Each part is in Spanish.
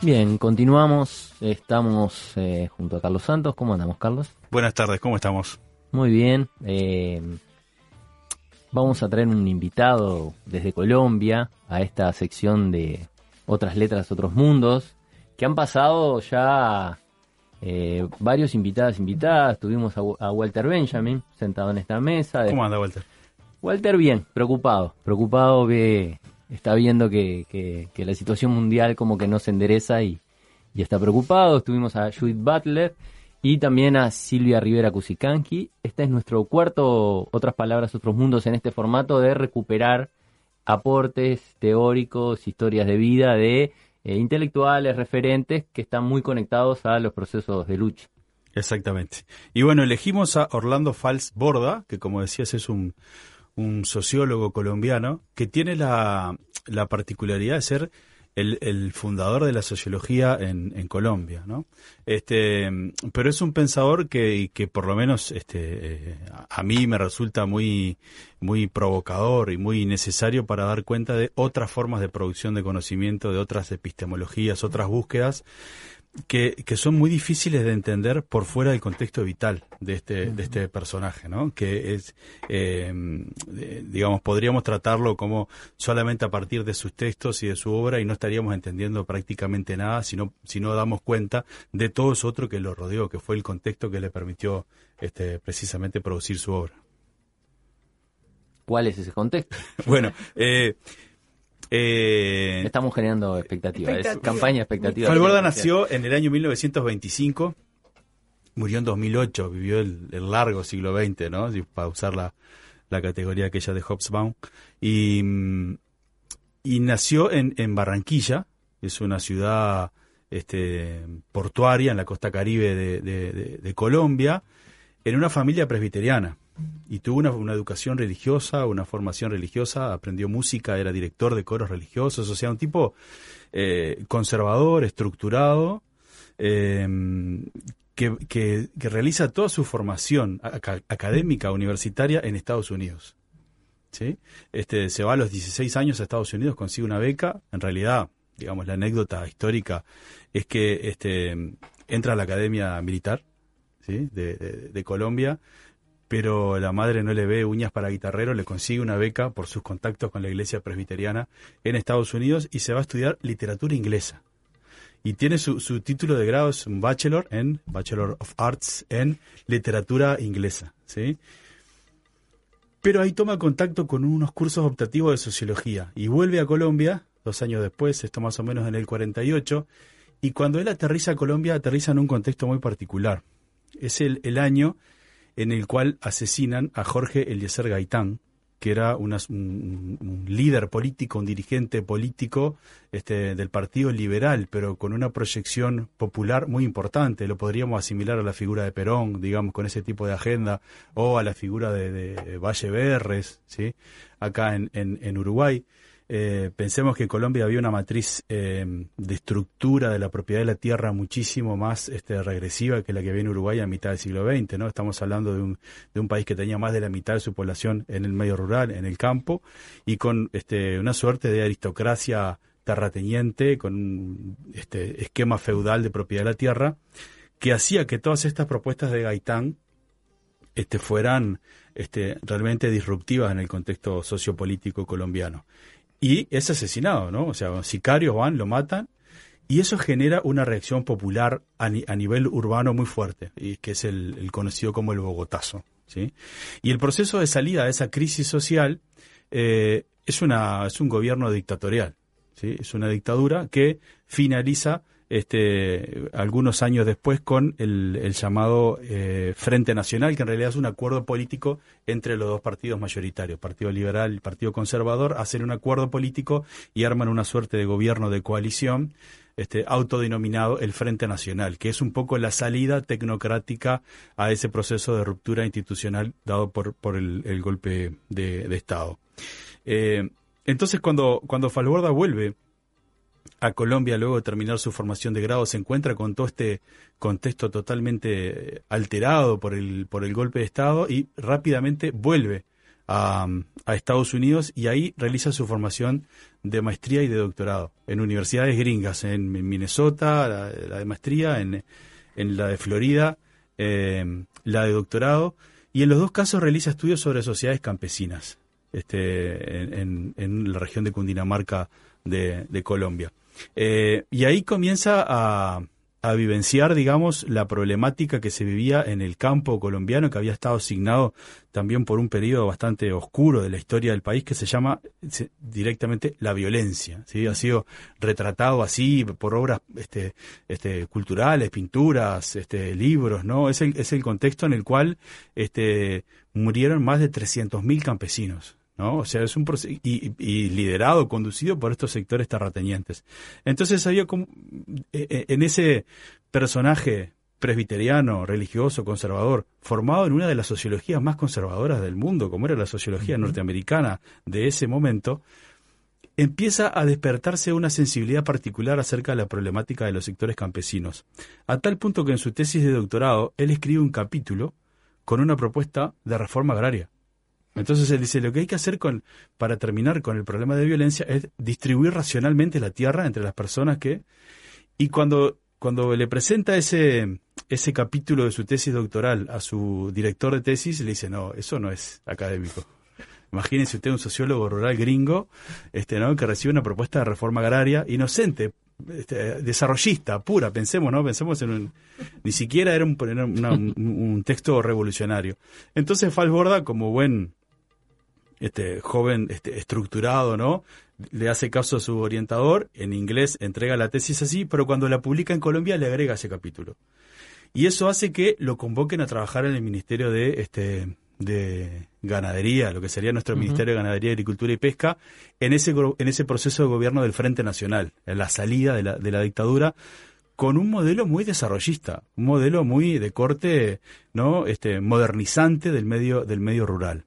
Bien, continuamos. Estamos eh, junto a Carlos Santos. ¿Cómo andamos, Carlos? Buenas tardes, ¿cómo estamos? Muy bien. Eh, vamos a traer un invitado desde Colombia a esta sección de otras letras, otros mundos, que han pasado ya eh, varios invitadas, invitadas. Tuvimos a, Walter Benjamin sentado en esta mesa. ¿Cómo anda, Walter? Walter bien, preocupado, preocupado que está viendo que, la situación mundial como que no se endereza y, está preocupado. Estuvimos a Judith Butler y también a Silvia Rivera Cusicanqui. Este es nuestro cuarto, otras palabras, otros mundos en este formato de recuperar aportes teóricos, historias de vida de eh, intelectuales, referentes que están muy conectados a los procesos de lucha. Exactamente. Y bueno, elegimos a Orlando Fals Borda, que como decías es un, un sociólogo colombiano que tiene la, particularidad de ser el, fundador de la sociología en, en, Colombia, ¿no? Este, pero es un pensador que, que por lo menos este, eh, a mí me resulta muy, muy provocador y muy necesario para dar cuenta de otras formas de producción de conocimiento, de otras epistemologías, otras búsquedas que, que, son muy difíciles de entender por fuera del contexto vital de este, de este personaje, ¿no? Que es, eh, digamos, podríamos tratarlo como solamente a partir de sus textos y de su obra y no estaríamos entendiendo prácticamente nada si no, si no damos cuenta de todo eso otro que lo rodeó, que fue el contexto que le permitió este, precisamente producir su obra. ¿Cuál es ese contexto? bueno, eh, eh, Estamos generando expectativas, es campaña expectativa. Falborda nació en el año 1925, murió en 2008, vivió el, largo siglo XX, ¿no? para usar la, la categoría aquella de Hobsbawm. Y, y nació en, en Barranquilla, es una ciudad este, portuaria en la costa caribe de, de Colombia, en una familia presbiteriana y tuvo una, educación religiosa, una formación religiosa, aprendió música, era director de coros religiosos, o sea, un tipo eh, conservador, estructurado, em, que, realiza toda su formación académica, universitaria en Estados Unidos. ¿sí? Este, se va a los 16 años a Estados Unidos, consigue una beca, en realidad, digamos, la anécdota histórica es que este, entra a la Academia Militar ¿sí? de Colombia, pero la madre no le ve uñas para guitarrero, le consigue una beca por sus contactos con la iglesia presbiteriana en Estados Unidos y se va a estudiar literatura inglesa. Y tiene su, título de grado, es un bachelor en Bachelor of Arts en literatura inglesa, ¿sí? Pero ahí toma contacto con unos cursos optativos de sociología y vuelve a Colombia, dos años después, esto más o menos en el 48, y cuando él aterriza a Colombia, aterriza en un contexto muy particular. Es el, el año en el cual asesinan a Jorge Eliezer Gaitán, que era un, líder político, un dirigente político este, del Partido Liberal, pero con una proyección popular muy importante. Lo podríamos asimilar a la figura de Perón, digamos, con ese tipo de agenda, o a la figura de, Valle Berres, ¿sí? acá en Uruguay. Eh, pensemos que en Colombia había una matriz eh, de estructura de la propiedad de la tierra muchísimo más este, regresiva que la que había en Uruguay a mitad del siglo XX. ¿no? Estamos hablando de un, de un país que tenía más de la mitad de su población en el medio rural, en el campo, y con este, una suerte de aristocracia terrateniente, con un este, esquema feudal de propiedad de la tierra, que hacía que todas estas propuestas de Gaitán este, fueran este, realmente disruptivas en el contexto sociopolítico colombiano y es asesinado, ¿no? O sea, sicarios van, lo matan y eso genera una reacción popular a, nivel urbano muy fuerte, y que es el, conocido como el Bogotazo. ¿sí? Y el proceso de salida de esa crisis social eh, es, una, es un gobierno dictatorial. ¿sí? Es una dictadura que finaliza este, algunos años después con el, llamado eh, Frente Nacional, que en realidad es un acuerdo político entre los dos partidos mayoritarios, Partido Liberal y Partido Conservador, hacen un acuerdo político y arman una suerte de gobierno de coalición este, autodenominado el Frente Nacional, que es un poco la salida tecnocrática a ese proceso de ruptura institucional dado por, por el, golpe de, Estado. Eh, entonces, cuando, cuando Falborda vuelve a Colombia luego de terminar su formación de grado, se encuentra con todo este contexto totalmente alterado por el, por el golpe de Estado y rápidamente vuelve a, Estados Unidos y ahí realiza su formación de maestría y de doctorado en universidades gringas, en Minnesota, la, de maestría, en, en, la de Florida, eh, la de doctorado, y en los dos casos realiza estudios sobre sociedades campesinas este, en, en la región de Cundinamarca de, Colombia. Eh, y ahí comienza a, vivenciar, digamos, la problemática que se vivía en el campo colombiano, que había estado asignado también por un periodo bastante oscuro de la historia del país, que se llama directamente la violencia. Ha sido retratado así por obras este, este, culturales, pinturas, este, libros, ¿no? Es el, es el contexto en el cual este, murieron más de 300.000 campesinos. ¿No? O sea, es un y, y, liderado, conducido por estos sectores terratenientes. Entonces había como, eh, eh, en ese personaje presbiteriano, religioso, conservador, formado en una de las sociologías más conservadoras del mundo, como era la sociología norteamericana de ese momento, empieza a despertarse una sensibilidad particular acerca de la problemática de los sectores campesinos, a tal punto que en su tesis de doctorado él escribe un capítulo con una propuesta de reforma agraria. Entonces él dice, lo que hay que hacer con, para terminar con el problema de violencia es distribuir racionalmente la tierra entre las personas que... Y cuando, cuando le presenta ese, ese capítulo de su tesis doctoral a su director de tesis, le dice, no, eso no es académico. Imagínense usted un sociólogo rural gringo este, ¿no? que recibe una propuesta de reforma agraria inocente, este, desarrollista, pura, pensemos, ¿no? Pensemos en un... Ni siquiera era un, un, un texto revolucionario. Entonces Falborda, como buen este joven este, estructurado, ¿no? Le hace caso a su orientador, en inglés entrega la tesis así, pero cuando la publica en Colombia le agrega ese capítulo. Y eso hace que lo convoquen a trabajar en el Ministerio de este de Ganadería, lo que sería nuestro Ministerio de Ganadería, Agricultura y Pesca, en ese, en ese proceso de gobierno del Frente Nacional, en la salida de la, de la dictadura, con un modelo muy desarrollista, un modelo muy de corte, ¿no? Este, modernizante del medio, del medio rural.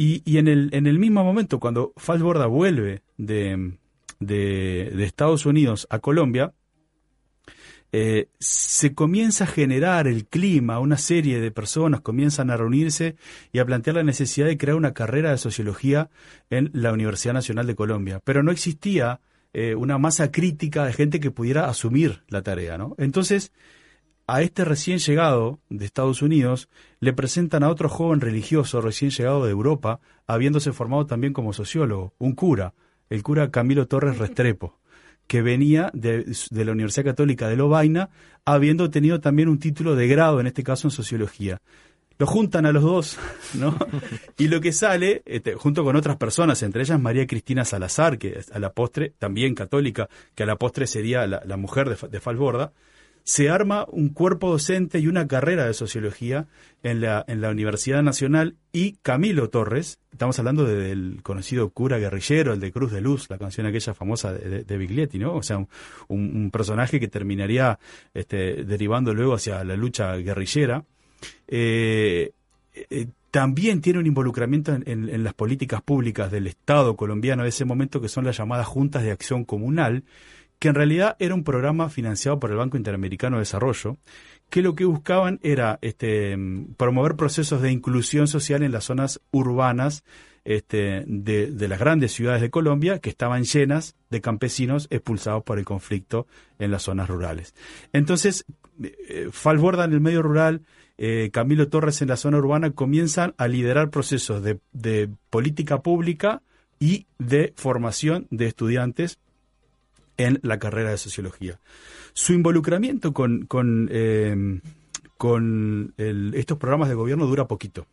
Y, en, el, en el mismo momento, cuando Falsborda vuelve de, de, Estados Unidos a Colombia, eh, se comienza a generar el clima, una serie de personas comienzan a reunirse y a plantear la necesidad de crear una carrera de sociología en la Universidad Nacional de Colombia. Pero no existía eh, una masa crítica de gente que pudiera asumir la tarea, ¿no? Entonces, a este recién llegado de Estados Unidos le presentan a otro joven religioso recién llegado de Europa, habiéndose formado también como sociólogo, un cura, el cura Camilo Torres Restrepo, que venía de, la Universidad Católica de Lovaina, habiendo tenido también un título de grado, en este caso en sociología. Lo juntan a los dos, ¿no? Y lo que sale, este, junto con otras personas, entre ellas María Cristina Salazar, que a la postre, también católica, que a la postre sería la, mujer de, de Falborda, se arma un cuerpo docente y una carrera de sociología en la, en la Universidad Nacional y Camilo Torres, estamos hablando del conocido cura guerrillero, el de Cruz de Luz, la canción aquella famosa de, de, Biglietti, ¿no? O sea, un, personaje que terminaría este, derivando luego hacia la lucha guerrillera. Eh, eh, también tiene un involucramiento en, en, las políticas públicas del Estado colombiano de ese momento, que son las llamadas juntas de acción comunal, que en realidad era un programa financiado por el Banco Interamericano de Desarrollo, que lo que buscaban era este, promover procesos de inclusión social en las zonas urbanas este, de, las grandes ciudades de Colombia, que estaban llenas de campesinos expulsados por el conflicto en las zonas rurales. Entonces, eh, Falborda en el medio rural, eh, Camilo Torres en la zona urbana comienzan a liderar procesos de, de política pública y de formación de estudiantes en la carrera de sociología. Su involucramiento con, con, eh, con estos programas de gobierno dura poquito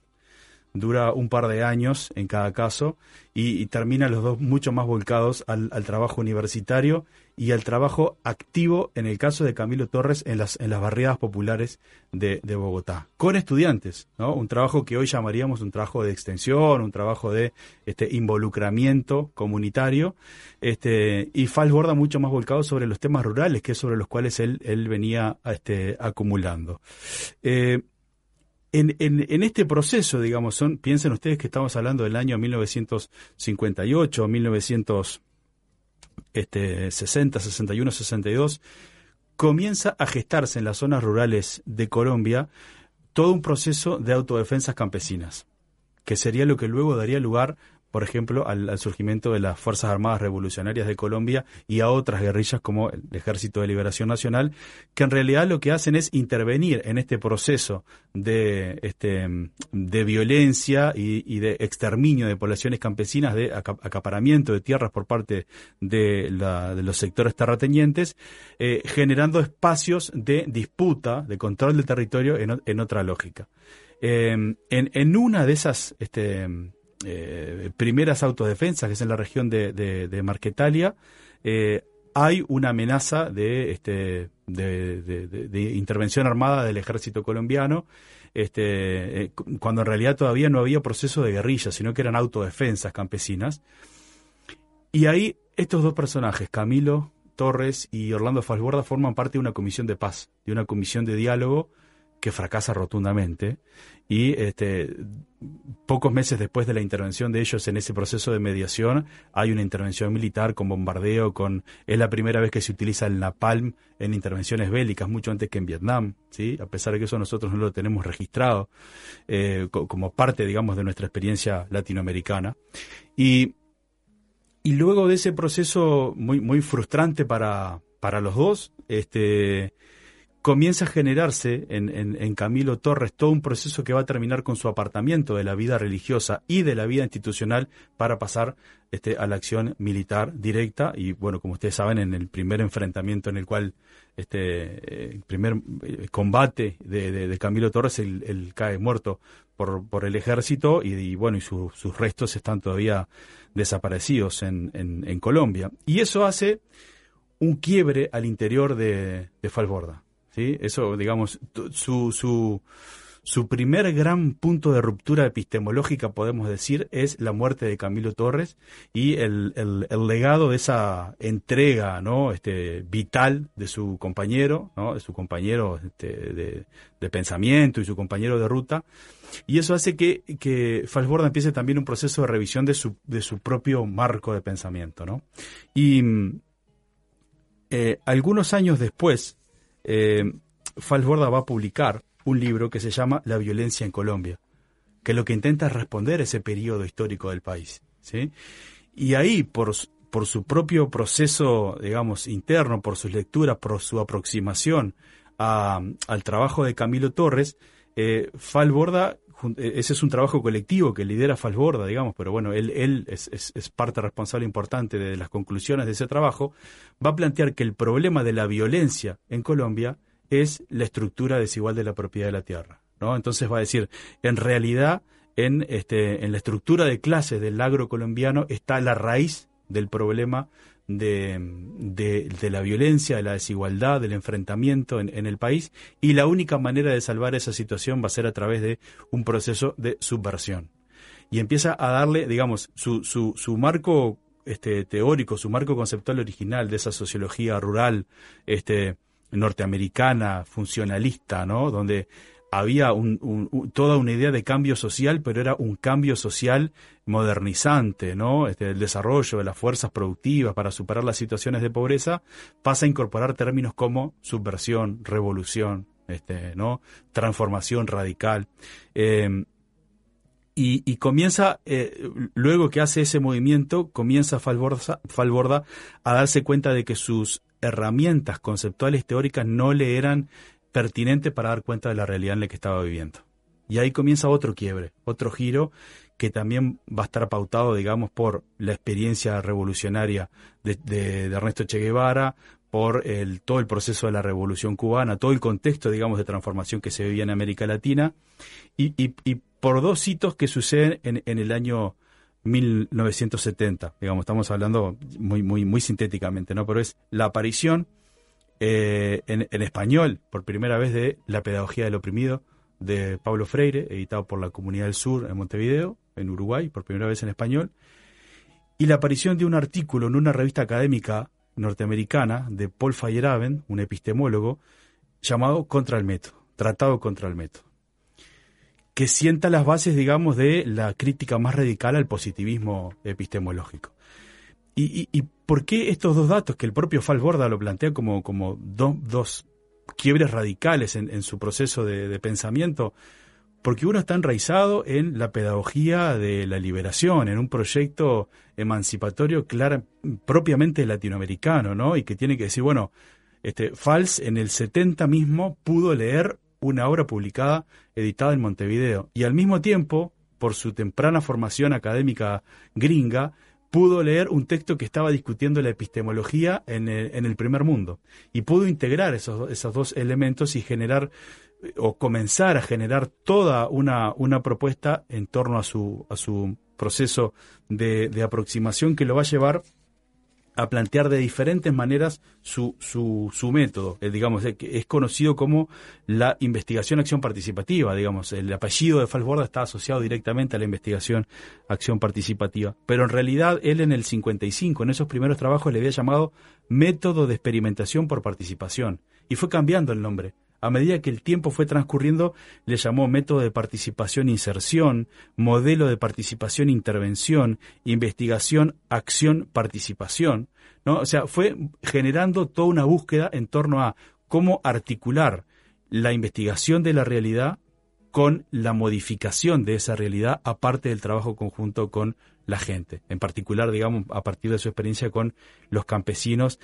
dura un par de años en cada caso y, termina los dos mucho más volcados al, trabajo universitario y al trabajo activo en el caso de Camilo Torres en las, en las barriadas populares de, Bogotá, con estudiantes, ¿no? un trabajo que hoy llamaríamos un trabajo de extensión, un trabajo de este, involucramiento comunitario, este, y Falsborda mucho más volcado sobre los temas rurales, que es sobre los cuales él, él venía este, acumulando. Eh, en, en, este proceso, digamos, son, piensen ustedes que estamos hablando del año 1958, 1900, este, 60, 61, 62, comienza a gestarse en las zonas rurales de Colombia todo un proceso de autodefensas campesinas, que sería lo que luego daría lugar por ejemplo, al, surgimiento de las Fuerzas Armadas Revolucionarias de Colombia y a otras guerrillas como el Ejército de Liberación Nacional, que en realidad lo que hacen es intervenir en este proceso de, este, de violencia y, de exterminio de poblaciones campesinas, de acaparamiento de tierras por parte de, los sectores terratenientes, eh, generando espacios de disputa, de control del territorio en, otra lógica. Eh, en, en, una de esas este, eh, primeras autodefensas, que es en la región de, Marquetalia, eh, hay una amenaza de, este, de, intervención armada del ejército colombiano, este, eh, cuando en realidad todavía no había proceso de guerrilla, sino que eran autodefensas campesinas. Y ahí estos dos personajes, Camilo Torres y Orlando Falborda, forman parte de una comisión de paz, de una comisión de diálogo que fracasa rotundamente y este, pocos meses después de la intervención de ellos en ese proceso de mediación hay una intervención militar con bombardeo, con es la primera vez que se utiliza el napalm en intervenciones bélicas, mucho antes que en Vietnam, ¿sí? a pesar de que eso nosotros no lo tenemos registrado eh, como parte, digamos, de nuestra experiencia latinoamericana. Y, y luego de ese proceso muy, muy frustrante para, para los dos, este, comienza a generarse en, Camilo Torres todo un proceso que va a terminar con su apartamiento de la vida religiosa y de la vida institucional para pasar este, a la acción militar directa y bueno, como ustedes saben, en el primer enfrentamiento en el cual este el primer eh, combate de, Camilo Torres, él, cae muerto por, por el ejército y, bueno, y sus restos están todavía desaparecidos en, Colombia. Y eso hace un quiebre al interior de Falborda. ¿Sí? Eso, digamos, su, su, su primer gran punto de ruptura epistemológica, podemos decir, es la muerte de Camilo Torres y el, el, legado de esa entrega ¿no? este, vital de su compañero, ¿no? de su compañero este, de, de, pensamiento y su compañero de ruta. Y eso hace que, que Falsborda empiece también un proceso de revisión de su, de su propio marco de pensamiento. ¿no? Y eh, algunos años después, eh, Falsborda va a publicar un libro que se llama La violencia en Colombia, que lo que intenta es responder ese periodo histórico del país. ¿sí? Y ahí, por, su propio proceso, digamos, interno, por sus lecturas, por su aproximación al trabajo de Camilo Torres, eh, Falborda ese es un trabajo colectivo que lidera Falsborda, digamos, pero bueno, él, es, parte responsable importante de las conclusiones de ese trabajo, va a plantear que el problema de la violencia en Colombia es la estructura desigual de la propiedad de la tierra. ¿no? Entonces va a decir, en realidad, en, este, en la estructura de clases del agro colombiano está la raíz del problema de, de, la violencia, de la desigualdad, del enfrentamiento en, el país y la única manera de salvar esa situación va a ser a través de un proceso de subversión. Y empieza a darle, digamos, su, su, su marco este, teórico, su marco conceptual original de esa sociología rural este, norteamericana, funcionalista, ¿no? Donde había toda una idea de cambio social, pero era un cambio social modernizante, ¿no? Este, el desarrollo de las fuerzas productivas para superar las situaciones de pobreza pasa a incorporar términos como subversión, revolución, este, ¿no? Transformación radical. Em, y, comienza, eh, luego que hace ese movimiento, comienza Falborda, Falborda a darse cuenta de que sus herramientas conceptuales teóricas no le eran pertinente para dar cuenta de la realidad en la que estaba viviendo. Y ahí comienza otro quiebre, otro giro que también va a estar pautado, digamos, por la experiencia revolucionaria de, Ernesto Che Guevara, por el, todo el proceso de la revolución cubana, todo el contexto, digamos, de transformación que se vivía en América Latina, y, por dos hitos que suceden en, el año 1970, digamos, estamos hablando muy, muy sintéticamente, ¿no? Pero es la aparición eh, en, español, por primera vez, de La Pedagogía del Oprimido, de Pablo Freire, editado por la Comunidad del Sur en Montevideo, en Uruguay, por primera vez en español, y la aparición de un artículo en una revista académica norteamericana de Paul Feyerabend, un epistemólogo, llamado Contra el Método, Tratado contra el Método, que sienta las bases, digamos, de la crítica más radical al positivismo epistemológico. Y, y, por qué estos dos datos que el propio Falborda lo plantea como, como dos quiebres radicales en, su proceso de, pensamiento? Porque uno está enraizado en la pedagogía de la liberación, en un proyecto emancipatorio claro, propiamente latinoamericano, ¿no? Y que tiene que decir, bueno, este, Fals en el 70 mismo pudo leer una obra publicada, editada en Montevideo, y al mismo tiempo, por su temprana formación académica gringa, pudo leer un texto que estaba discutiendo la epistemología en el, primer mundo y pudo integrar esos, esos, dos elementos y generar o comenzar a generar toda una, una propuesta en torno a su, a su proceso de, de aproximación que lo va a llevar a plantear de diferentes maneras su, su, su método. Eh, digamos, es conocido como la investigación acción participativa. Digamos, el apellido de Falsborda está asociado directamente a la investigación acción participativa. Pero en realidad él en el 55, en esos primeros trabajos, le había llamado método de experimentación por participación. Y fue cambiando el nombre. A medida que el tiempo fue transcurriendo, le llamó método de participación-inserción, modelo de participación-intervención, investigación, acción, participación. ¿no? O sea, fue generando toda una búsqueda en torno a cómo articular la investigación de la realidad con la modificación de esa realidad, aparte del trabajo conjunto con la gente, en particular, digamos, a partir de su experiencia con los campesinos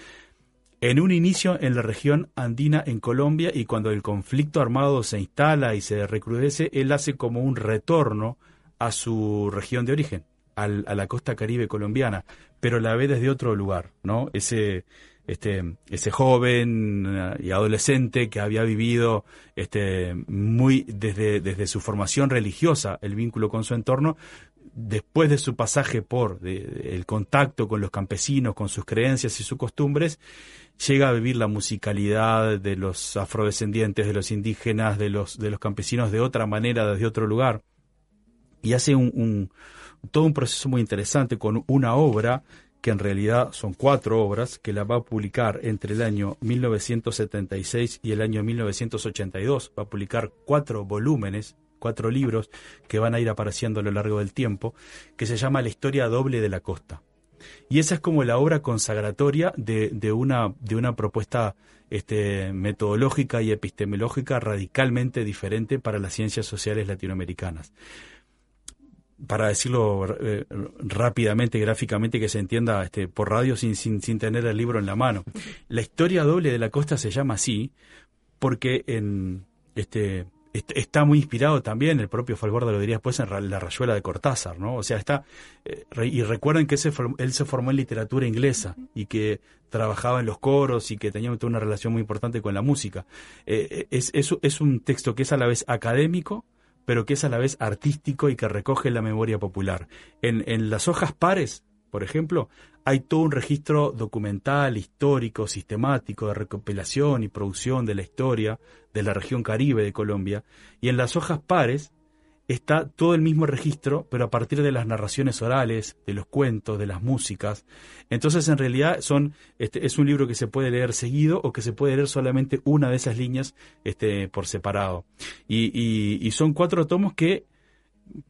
en un inicio en la región andina en Colombia y cuando el conflicto armado se instala y se recrudece, él hace como un retorno a su región de origen, a la costa caribe colombiana, pero la ve desde otro lugar, ¿no? Ese, este, ese joven eh, y adolescente que había vivido este, muy desde, desde su formación religiosa el vínculo con su entorno, después de su pasaje por el contacto con los campesinos, con sus creencias y sus costumbres, llega a vivir la musicalidad de los afrodescendientes, de los indígenas, de los, de los campesinos de otra manera, desde otro lugar. Y hace un, todo un proceso muy interesante con una obra que en realidad son cuatro obras, que la va a publicar entre el año 1976 y el año 1982. Va a publicar cuatro volúmenes, cuatro libros que van a ir apareciendo a lo largo del tiempo, que se llama La historia doble de la costa. Y esa es como la obra consagratoria de, de una, de una propuesta este, metodológica y epistemológica radicalmente diferente para las ciencias sociales latinoamericanas. Para decirlo eh, rápidamente, gráficamente, que se entienda este, por radio sin, sin, sin tener el libro en la mano. La historia doble de la costa se llama así porque en, este, está muy inspirado también, el propio Falborda lo diría después, en la rayuela de Cortázar, ¿no? O sea, está, eh, y recuerden que él se formó en literatura inglesa y que trabajaba en los coros y que tenía una relación muy importante con la música. Eh, es, es, es un texto que es a la vez académico, pero que es a la vez artístico y que recoge la memoria popular. En, en las hojas pares, por ejemplo, hay todo un registro documental, histórico, sistemático de recopilación y producción de la historia de la región caribe de Colombia, y en las hojas pares está todo el mismo registro, pero a partir de las narraciones orales, de los cuentos, de las músicas. Entonces, en realidad, son, este, es un libro que se puede leer seguido o que se puede leer solamente una de esas líneas este, por separado. Y, y son cuatro tomos que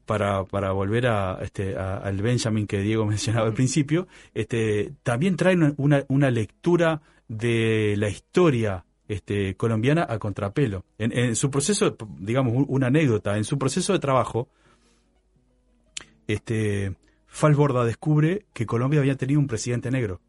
para, para volver a, este, al Benjamin que Diego mencionaba al principio, este, también trae una, una lectura de la historia este, colombiana a contrapelo. En, su proceso, digamos, una anécdota, en su proceso de trabajo, este, Falborda descubre que Colombia había tenido un presidente negro.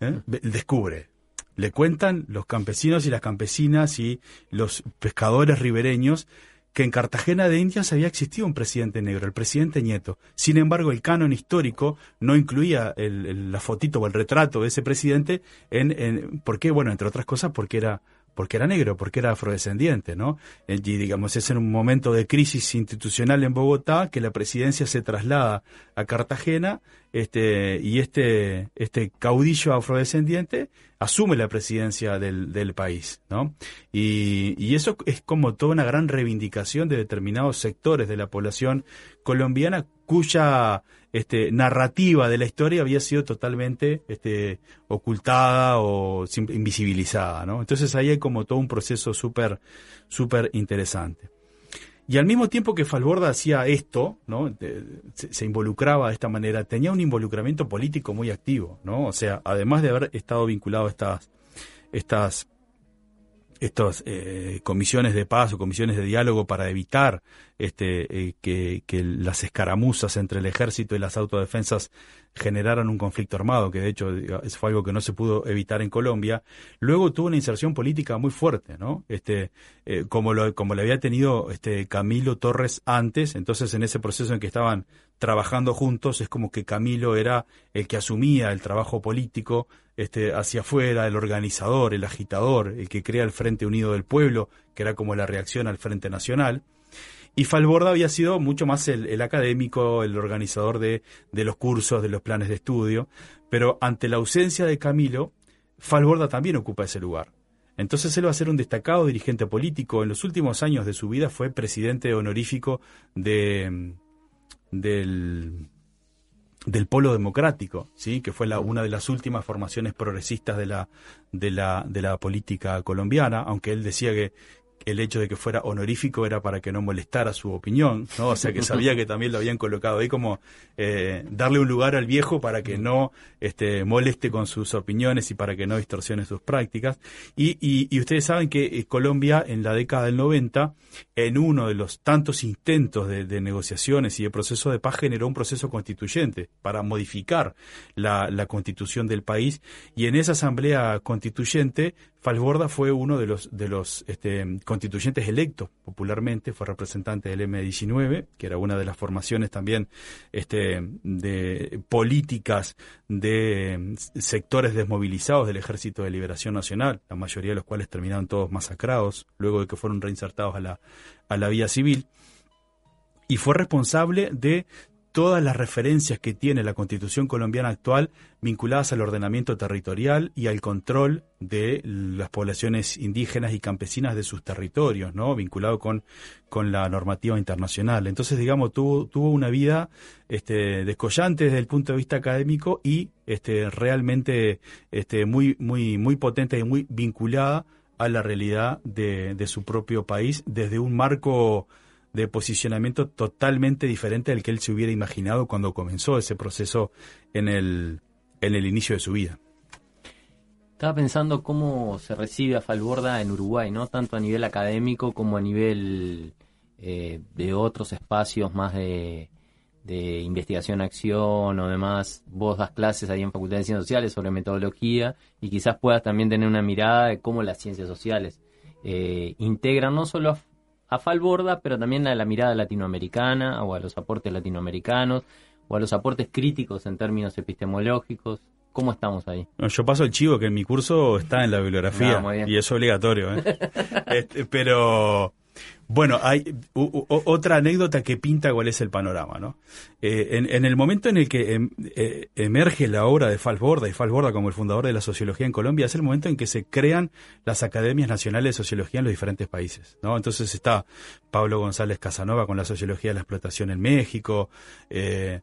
¿Eh? Descubre. Le cuentan los campesinos y las campesinas y los pescadores ribereños que en Cartagena de Indias había existido un presidente negro, el presidente Nieto. Sin embargo, el canon histórico no incluía la fotito o el retrato de ese presidente. En, en, ¿Por qué? Bueno, entre otras cosas, porque era porque era negro, porque era afrodescendiente, ¿no? Y digamos, es en un momento de crisis institucional en Bogotá que la presidencia se traslada a Cartagena, este, y este, este caudillo afrodescendiente asume la presidencia del, país, ¿no? Y eso es como toda una gran reivindicación de determinados sectores de la población colombiana cuya este, narrativa de la historia había sido totalmente este, ocultada o invisibilizada. Entonces ahí hay como todo un proceso súper súper interesante. Y al mismo tiempo que Falborda hacía esto, se, involucraba de esta manera, tenía un involucramiento político muy activo, ¿no? O sea, además de haber estado vinculado a estas estas eh, comisiones de paz o comisiones de diálogo para evitar este, eh, que, las escaramuzas entre el ejército y las autodefensas generaran un conflicto armado, que de hecho fue algo que no se pudo evitar en Colombia. Luego tuvo una inserción política muy fuerte, ¿no? Este, eh, como, lo, como le había tenido este, Camilo Torres antes, entonces en ese proceso en que estaban trabajando juntos, es como que Camilo era el que asumía el trabajo político este, hacia afuera, el organizador, el agitador, el que crea el Frente Unido del Pueblo, que era como la reacción al Frente Nacional. Y Falborda había sido mucho más el, académico, el organizador de, de, los cursos, de los planes de estudio, pero ante la ausencia de Camilo, Falborda también ocupa ese lugar. Entonces él va a ser un destacado dirigente político. En los últimos años de su vida fue presidente honorífico de, del, del polo democrático, sí, que fue la, una de las últimas formaciones progresistas de la, de la, de la política colombiana, aunque él decía que el hecho de que fuera honorífico era para que no molestara su opinión, ¿no? O sea que sabía que también lo habían colocado ahí como eh, darle un lugar al viejo para que no este, moleste con sus opiniones y para que no distorsione sus prácticas. Y, y, ustedes saben que eh, Colombia en la década del 90, en uno de los tantos intentos de, de, negociaciones y de proceso de paz, generó un proceso constituyente para modificar la, la constitución del país y en esa asamblea constituyente Falborda fue uno de los, este, constituyentes electos popularmente, fue representante del M19, que era una de las formaciones también este, de políticas de sectores desmovilizados del Ejército de Liberación Nacional, la mayoría de los cuales terminaron todos masacrados luego de que fueron reinsertados a la, a la vía civil. Y fue responsable de todas las referencias que tiene la constitución colombiana actual vinculadas al ordenamiento territorial y al control de las poblaciones indígenas y campesinas de sus territorios, ¿no? Vinculado con, con la normativa internacional. Entonces, digamos, tuvo, tuvo una vida este, descollante desde el punto de vista académico y este, realmente este, muy, muy, muy potente y muy vinculada a la realidad de, de su propio país desde un marco de posicionamiento totalmente diferente al que él se hubiera imaginado cuando comenzó ese proceso en el, en el inicio de su vida. Estaba pensando cómo se recibe a Falborda en Uruguay, ¿no? Tanto a nivel académico como a nivel eh, de otros espacios más de, de investigación-acción o demás. Vos das clases ahí en Facultad de Ciencias Sociales sobre metodología y quizás puedas también tener una mirada de cómo las ciencias sociales eh, integran no solo a a Falborda, pero también a la mirada latinoamericana o a los aportes latinoamericanos o a los aportes críticos en términos epistemológicos. ¿Cómo estamos ahí? yo paso el chivo que en mi curso está en la bibliografía ah, y es obligatorio. ¿eh? Este, pero bueno, hay otra anécdota que pinta cuál es el panorama, ¿no? Eh, en, el momento en el que em, eh, emerge la obra de Falborda y Falborda como el fundador de la sociología en Colombia, es el momento en que se crean las academias nacionales de sociología en los diferentes países, ¿no? Entonces está Pablo González Casanova con la sociología de la explotación en México, eh,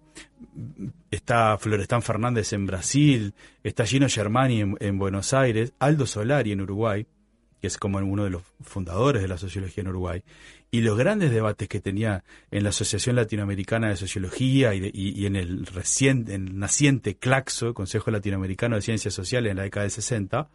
está Florestán Fernández en Brasil, está Gino Germani en Buenos Aires, Aldo Solari en Uruguay, que es como uno de los fundadores de la sociología en Uruguay, y los grandes debates que tenía en la Asociación Latinoamericana de Sociología y, en el reciente, naciente CLACSO, Consejo Latinoamericano de Ciencias Sociales en la década de 60,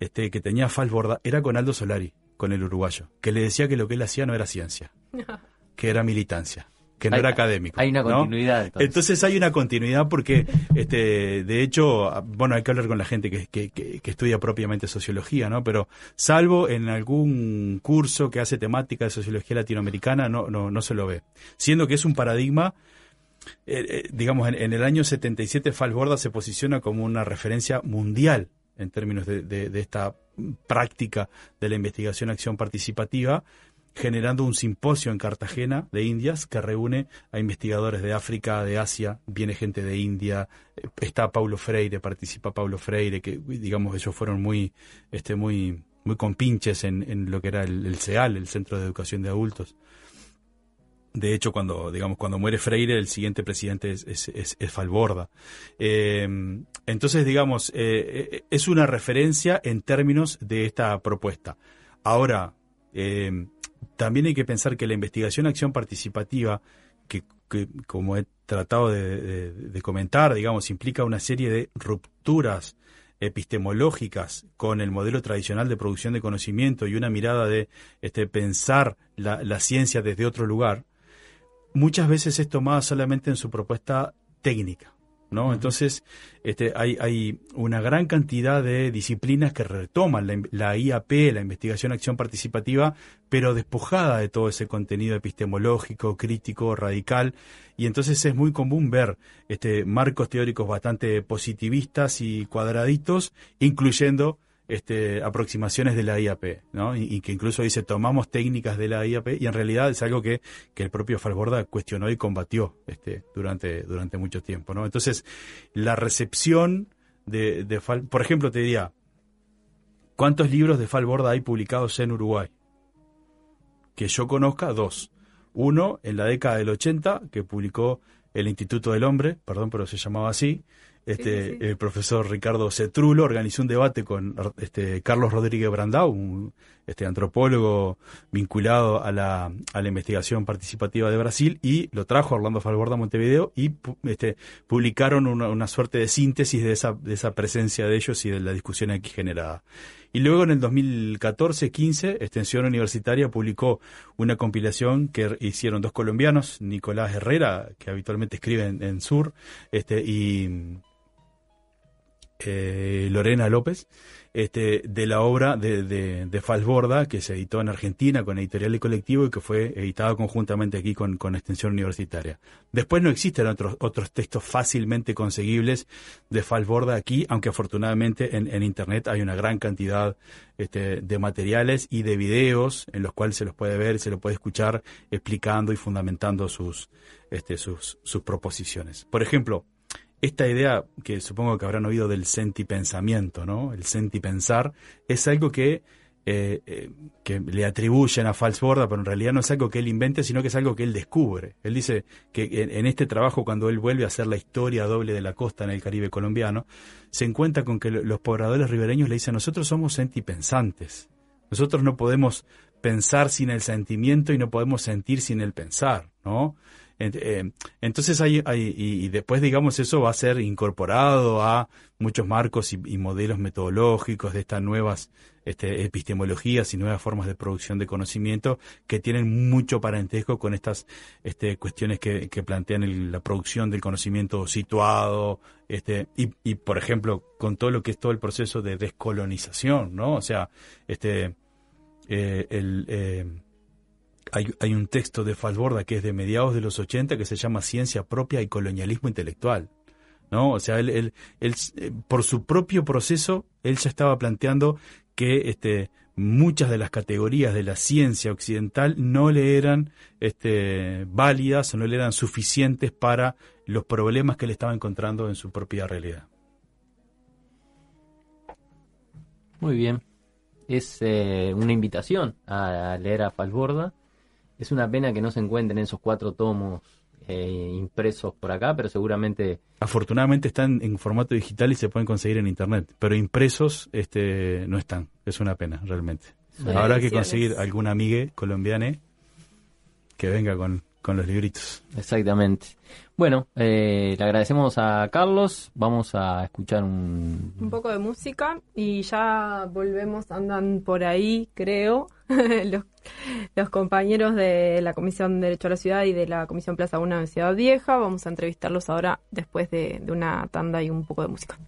este, que tenía Falborda, era con Aldo Solari, con el uruguayo, que le decía que lo que él hacía no era ciencia, que era militancia que no era académico. Hay una continuidad. Entonces. hay una continuidad porque, este, de hecho, bueno, hay que hablar con la gente que, que, que, estudia propiamente sociología, ¿no? Pero salvo en algún curso que hace temática de sociología latinoamericana, no, no, no se lo ve. Siendo que es un paradigma eh, eh, digamos, en, el año 77 Falborda se posiciona como una referencia mundial en términos de, de, de, esta práctica de la investigación-acción participativa, generando un simposio en Cartagena de Indias que reúne a investigadores de África, de Asia, viene gente de India, eh, está Paulo Freire, participa Paulo Freire, que digamos ellos fueron muy, este, muy, muy compinches en, en lo que era el, CEAL, el Centro de Educación de Adultos. De hecho, cuando, digamos, cuando muere Freire, el siguiente presidente es, es, Falborda. Eh, entonces, digamos, eh, es una referencia en términos de esta propuesta. Ahora, también hay que pensar que la investigación acción participativa, que, como he tratado de, comentar, digamos, implica una serie de rupturas epistemológicas con el modelo tradicional de producción de conocimiento y una mirada de este, pensar la, la ciencia desde otro lugar, muchas veces es tomada solamente en su propuesta técnica. ¿No? Entonces, este, hay, hay una gran cantidad de disciplinas que retoman la, IAP, la investigación acción participativa, pero despojada de todo ese contenido epistemológico, crítico, radical, y entonces es muy común ver este, marcos teóricos bastante positivistas y cuadraditos, incluyendo este, aproximaciones de la IAP, ¿no? Y, que incluso dice tomamos técnicas de la IAP y en realidad es algo que, que el propio Falborda cuestionó y combatió este, durante, durante mucho tiempo, ¿no? Entonces, la recepción de, de Fal, por ejemplo, te diría, ¿cuántos libros de Falborda hay publicados en Uruguay? Que yo conozca, dos. Uno en la década del 80, que publicó el Instituto del Hombre, perdón, pero se llamaba así, este, el profesor Ricardo Cetrulo organizó un debate con este, Carlos Rodríguez Brandau, un este, antropólogo vinculado a la, a la investigación participativa de Brasil, y lo trajo a Orlando Falborda a Montevideo y este, publicaron una, suerte de síntesis de esa, de esa presencia de ellos y de la discusión aquí generada. Y luego en el 2014-15, Extensión Universitaria publicó una compilación que hicieron dos colombianos, Nicolás Herrera, que habitualmente escribe en, en Sur, este, y eh, Lorena López, este, de la obra de, de, Falsborda, que se editó en Argentina con Editorial y Colectivo y que fue editado conjuntamente aquí con, con Extensión Universitaria. Después no existen otros, otros textos fácilmente conseguibles de Falsborda aquí, aunque afortunadamente en, Internet hay una gran cantidad este, de materiales y de videos en los cuales se los puede ver se lo puede escuchar explicando y fundamentando sus, este, sus, sus proposiciones. Por ejemplo, esta idea que supongo que habrán oído del sentipensamiento, ¿no? El sentipensar es algo que, eh, eh, que le atribuyen a Falsborda, pero en realidad no es algo que él invente, sino que es algo que él descubre. Él dice que en, este trabajo, cuando él vuelve a hacer la historia doble de la costa en el Caribe colombiano, se encuentra con que los pobladores ribereños le dicen, nosotros somos sentipensantes. Nosotros no podemos pensar sin el sentimiento y no podemos sentir sin el pensar, ¿no? Eh, entonces hay, hay y, después digamos eso va a ser incorporado a muchos marcos y, modelos metodológicos de estas nuevas este, epistemologías y nuevas formas de producción de conocimiento que tienen mucho parentesco con estas este, cuestiones que, que plantean la producción del conocimiento situado este, y, y por ejemplo con todo lo que es todo el proceso de descolonización, ¿no? O sea, este eh, el eh, hay, un texto de Falborda que es de mediados de los 80 que se llama Ciencia propia y colonialismo intelectual. ¿no? O sea, él, eh, por su propio proceso, él ya estaba planteando que este, muchas de las categorías de la ciencia occidental no le eran este, válidas o no le eran suficientes para los problemas que él estaba encontrando en su propia realidad. Muy bien. Es eh, una invitación a leer a Falborda es una pena que no se encuentren esos cuatro tomos eh, impresos por acá, pero seguramente... Afortunadamente están en formato digital y se pueden conseguir en internet, pero impresos este, no están. Es una pena, realmente. Habrá que conseguir alguna amiga colombiana que venga con, con los libritos. Exactamente. Bueno, eh, le agradecemos a Carlos. Vamos a escuchar un... Un poco de música y ya volvemos, andan por ahí, creo, los, compañeros de la Comisión de Derecho a la Ciudad y de la Comisión Plaza 1 de Ciudad Vieja. Vamos a entrevistarlos ahora después de, de una tanda y un poco de música.